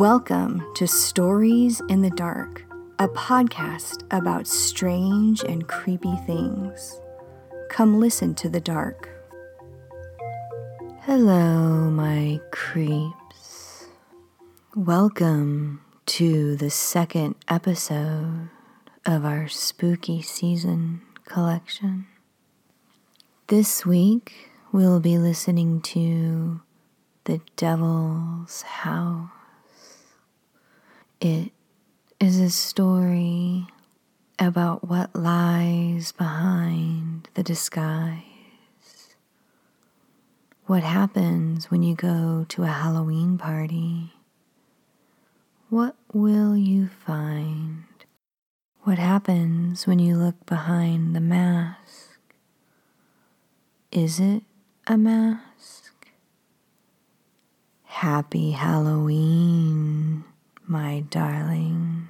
Welcome to Stories in the Dark, a podcast about strange and creepy things. Come listen to the dark. Hello, my creeps. Welcome to the second episode of our spooky season collection. This week, we'll be listening to The Devil's House. It is a story about what lies behind the disguise. What happens when you go to a Halloween party? What will you find? What happens when you look behind the mask? Is it a mask? Happy Halloween my darlings.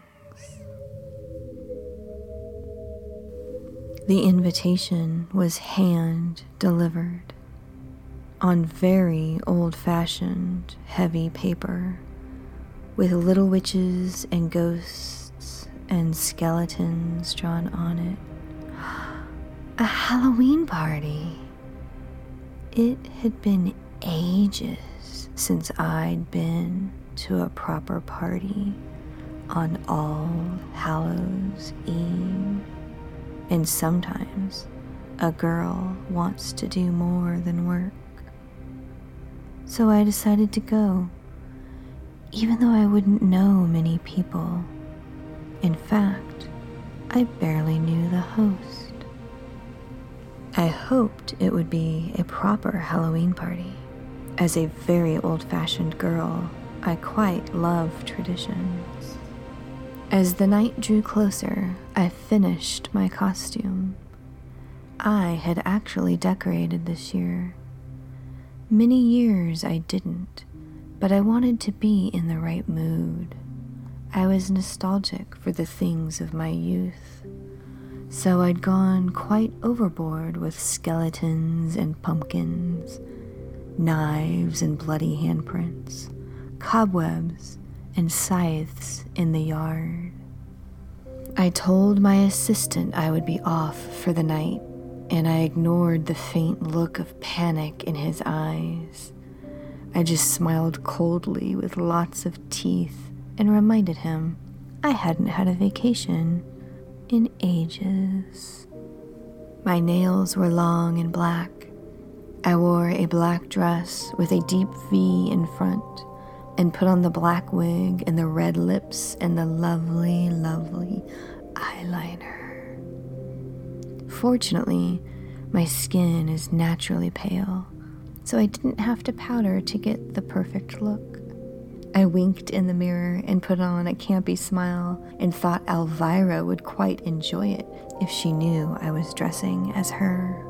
The invitation was hand delivered on very old fashioned heavy paper with little witches and ghosts and skeletons drawn on it. A Halloween party. It had been ages since I'd been to a proper party on All Hallows Eve. And sometimes a girl wants to do more than work. So I decided to go, even though I wouldn't know many people. In fact, I barely knew the host. I hoped it would be a proper Halloween party. As a very old fashioned girl, I quite love traditions. As the night drew closer, I finished my costume. I had actually decorated this year. Many years I didn't, but I wanted to be in the right mood. I was nostalgic for the things of my youth, so I'd gone quite overboard with skeletons and pumpkins, knives and bloody handprints cobwebs, and scythes in the yard. I told my assistant I would be off for the night, and I ignored the faint look of panic in his eyes. I just smiled coldly with lots of teeth and reminded him I hadn't had a vacation in ages. My nails were long and black. I wore a black dress with a deep V in front and put on the black wig and the red lips and the lovely, lovely eyeliner. Fortunately, my skin is naturally pale, so I didn't have to powder to get the perfect look. I winked in the mirror and put on a campy smile and thought Elvira would quite enjoy it if she knew I was dressing as her.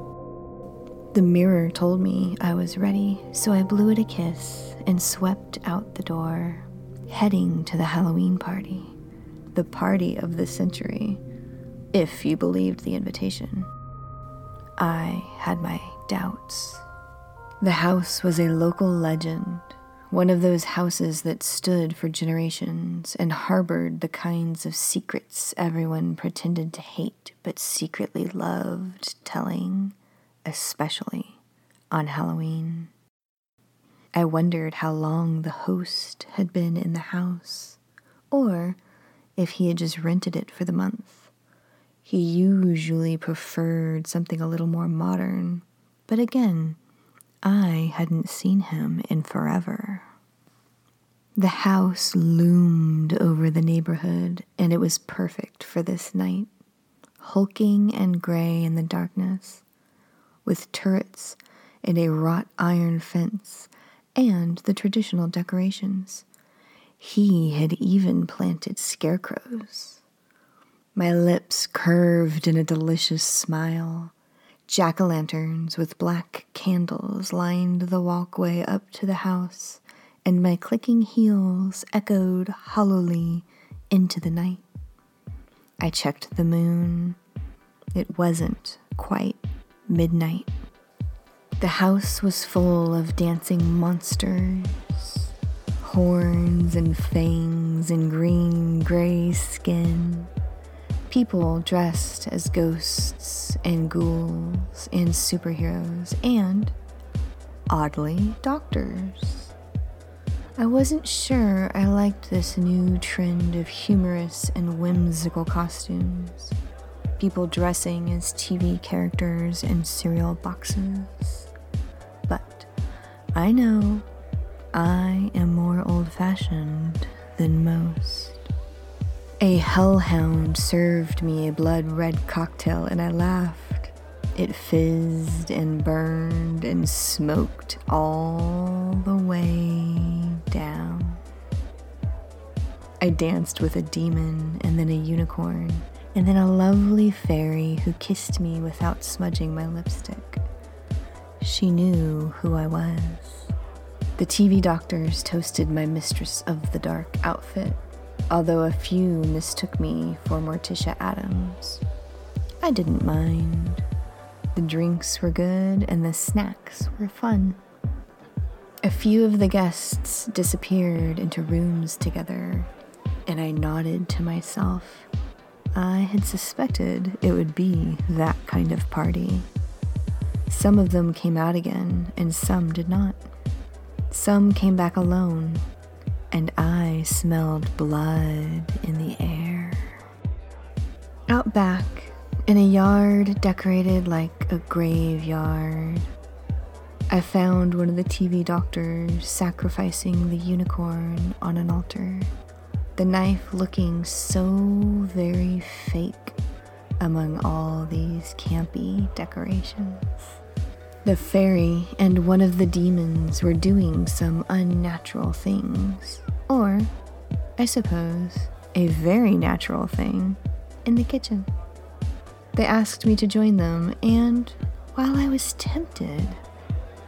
The mirror told me I was ready, so I blew it a kiss and swept out the door, heading to the Halloween party, the party of the century, if you believed the invitation. I had my doubts. The house was a local legend, one of those houses that stood for generations and harbored the kinds of secrets everyone pretended to hate but secretly loved telling especially on Halloween. I wondered how long the host had been in the house, or if he had just rented it for the month. He usually preferred something a little more modern, but again, I hadn't seen him in forever. The house loomed over the neighborhood, and it was perfect for this night, hulking and gray in the darkness with turrets and a wrought iron fence and the traditional decorations. He had even planted scarecrows. My lips curved in a delicious smile. Jack o' lanterns with black candles lined the walkway up to the house, and my clicking heels echoed hollowly into the night. I checked the moon. It wasn't quite midnight. The house was full of dancing monsters, horns and fangs and green gray skin. People dressed as ghosts and ghouls and superheroes, and, oddly, doctors. I wasn't sure I liked this new trend of humorous and whimsical costumes. People dressing as TV characters in cereal boxes. But I know I am more old fashioned than most. A hellhound served me a blood red cocktail and I laughed. It fizzed and burned and smoked all the way down. I danced with a demon and then a unicorn and then a lovely fairy who kissed me without smudging my lipstick. She knew who I was. The TV doctors toasted my Mistress of the Dark outfit, although a few mistook me for Morticia Addams. I didn't mind. The drinks were good and the snacks were fun. A few of the guests disappeared into rooms together, and I nodded to myself. I had suspected it would be that kind of party. Some of them came out again, and some did not. Some came back alone, and I smelled blood in the air. Out back, in a yard decorated like a graveyard, I found one of the TV doctors sacrificing the unicorn on an altar, the knife looking so very fake among all these campy decorations. The fairy and one of the demons were doing some unnatural things. Or, I suppose, a very natural thing in the kitchen. They asked me to join them, and while I was tempted,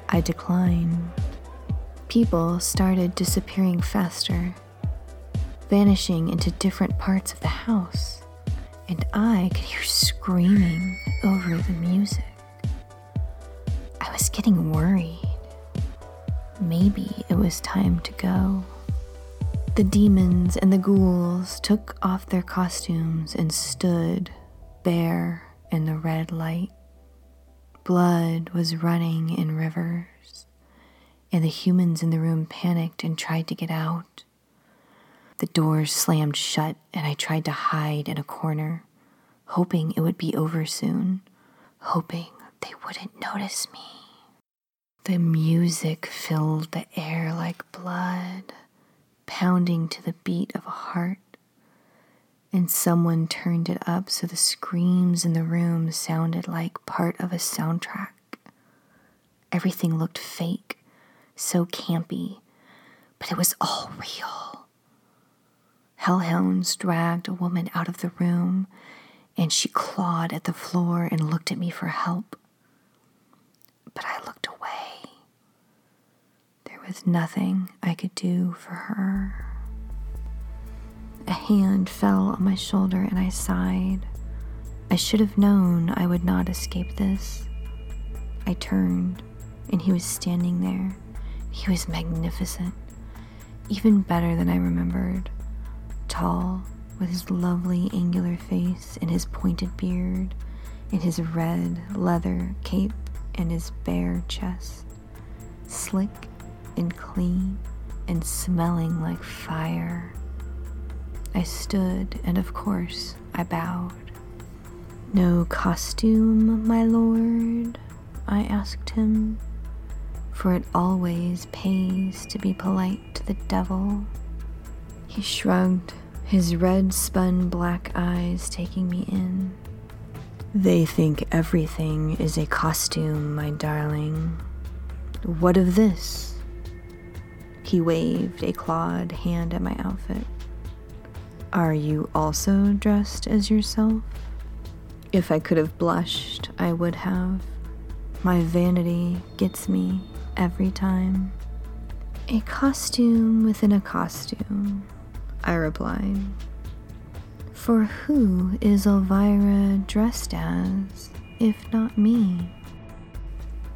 I declined. People started disappearing faster, vanishing into different parts of the house, and I could hear screaming over the music. I was getting worried. Maybe it was time to go. The demons and the ghouls took off their costumes and stood bare in the red light. Blood was running in rivers, and the humans in the room panicked and tried to get out. The doors slammed shut, and I tried to hide in a corner, hoping it would be over soon, hoping they wouldn't notice me. The music filled the air like blood, pounding to the beat of a heart. And someone turned it up so the screams in the room sounded like part of a soundtrack. Everything looked fake, so campy, but it was all real. Hellhounds dragged a woman out of the room, and she clawed at the floor and looked at me for help. But I looked away There was nothing I could do for her. A hand fell on my shoulder and I sighed. I should have known I would not escape this. I turned and he was standing there. He was magnificent, even better than I remembered. Tall, with his lovely angular face and his pointed beard, and his red leather cape and his bare chest. Slick and clean and smelling like fire. I stood, and of course, I bowed. No costume, my lord? I asked him, for it always pays to be polite to the devil. He shrugged, his red spun black eyes taking me in. They think everything is a costume, my darling. What of this? He waved a clawed hand at my outfit. Are you also dressed as yourself? If I could have blushed, I would have. My vanity gets me every time. A costume within a costume, I replied. For who is Elvira dressed as, if not me?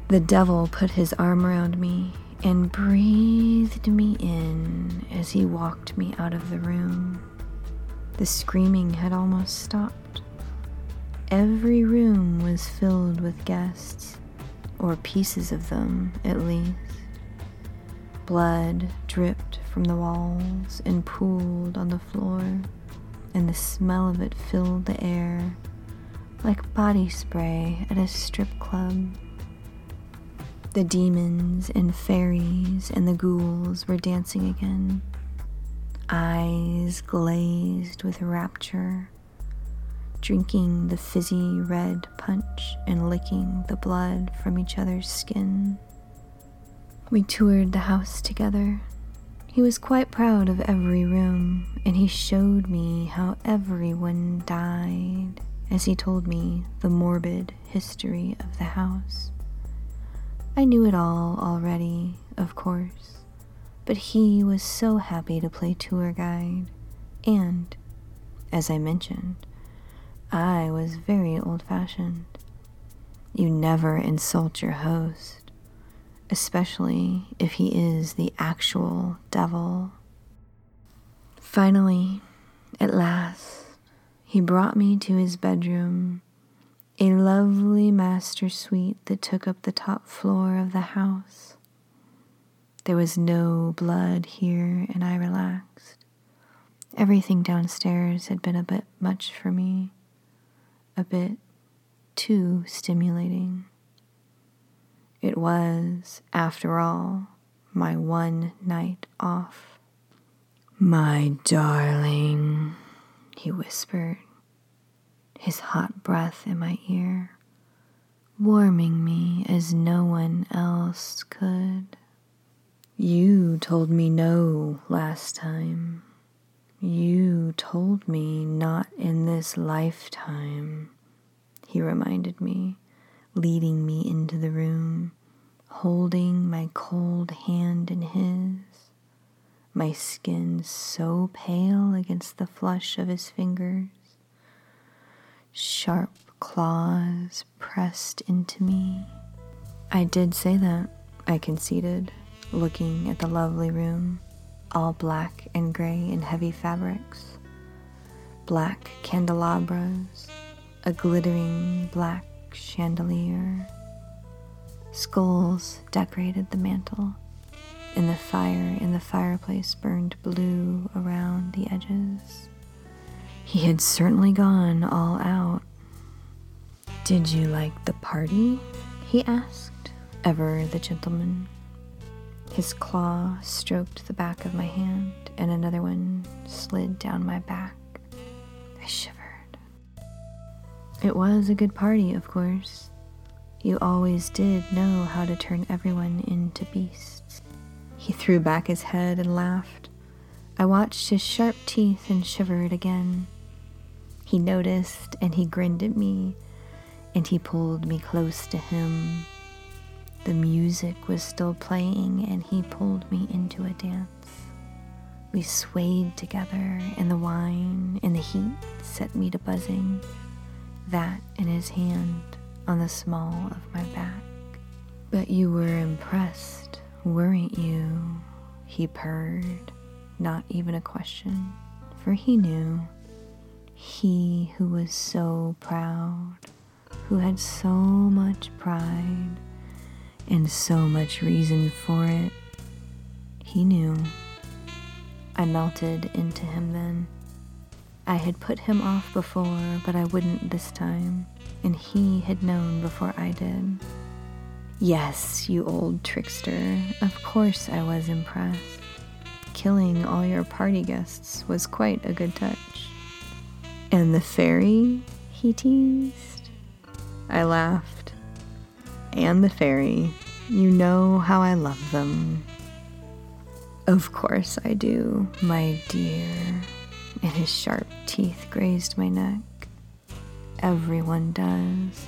The devil put his arm around me and breathed me in as he walked me out of the room. The screaming had almost stopped. Every room was filled with guests, or pieces of them at least. Blood dripped from the walls and pooled on the floor, and the smell of it filled the air like body spray at a strip club. The demons and fairies and the ghouls were dancing again, eyes glazed with rapture, drinking the fizzy red punch and licking the blood from each other's skin. We toured the house together. He was quite proud of every room, and he showed me how everyone died as he told me the morbid history of the house. I knew it all already, of course, but he was so happy to play tour guide, and, as I mentioned, I was very old fashioned. You never insult your host, especially if he is the actual devil. Finally, at last, he brought me to his bedroom a lovely master suite that took up the top floor of the house. There was no blood here, and I relaxed. Everything downstairs had been a bit much for me, a bit too stimulating. It was, after all, my one night off. My darling, he whispered his hot breath in my ear, warming me as no one else could. You told me no last time. You told me not in this lifetime, he reminded me, leading me into the room, holding my cold hand in his, my skin so pale against the flush of his fingers sharp claws pressed into me. I did say that, I conceded, looking at the lovely room, all black and gray in heavy fabrics, black candelabras, a glittering black chandelier. Skulls decorated the mantel, and the fire in the fireplace burned blue around the edges. He had certainly gone all out. Did you like the party? he asked, ever the gentleman. His claw stroked the back of my hand, and another one slid down my back. It was a good party, of course. You always did know how to turn everyone into beasts. He threw back his head and laughed. I watched his sharp teeth and shivered again. He noticed and he grinned at me and he pulled me close to him. The music was still playing and he pulled me into a dance. We swayed together, and the wine and the heat set me to buzzing, that in his hand on the small of my back. But you were impressed, weren't you? He purred, not even a question, for he knew he who was so proud, who had so much pride and so much reason for it, he knew. I melted into him then. I had put him off before, but I wouldn't this time, and he had known before I did. Yes, you old trickster, of course I was impressed. Killing all your party guests was quite a good touch. And the fairy? he teased. I laughed. And the fairy. You know how I love them. Of course I do, my dear. And his sharp teeth grazed my neck. Everyone does.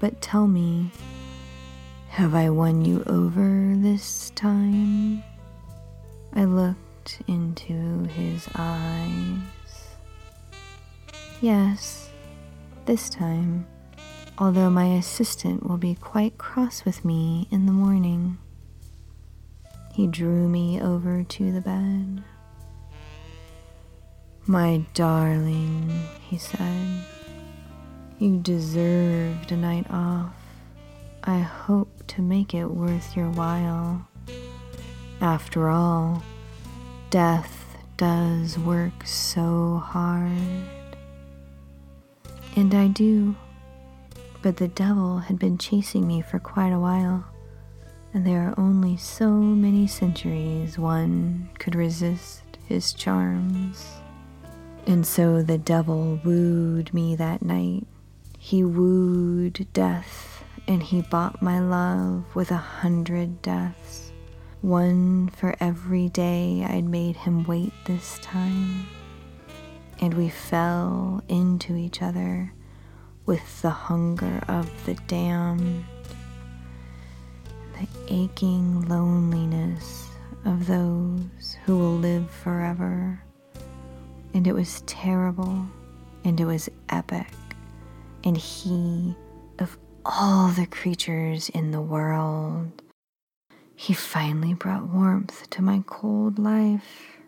But tell me, have I won you over this time? I looked into his eyes. Yes, this time, although my assistant will be quite cross with me in the morning. he drew me over to the bed. My darling, he said, you deserved a night off. I hope to make it worth your while. After all, death does work so hard. And I do. But the devil had been chasing me for quite a while, and there are only so many centuries one could resist his charms. And so the devil wooed me that night. He wooed death, and he bought my love with a hundred deaths, one for every day I'd made him wait this time. And we fell into each other with the hunger of the damned, the aching loneliness of those who will live forever. And it was terrible and it was epic. And he, of all the creatures in the world, he finally brought warmth to my cold life,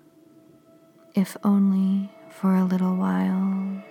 if only for a little while.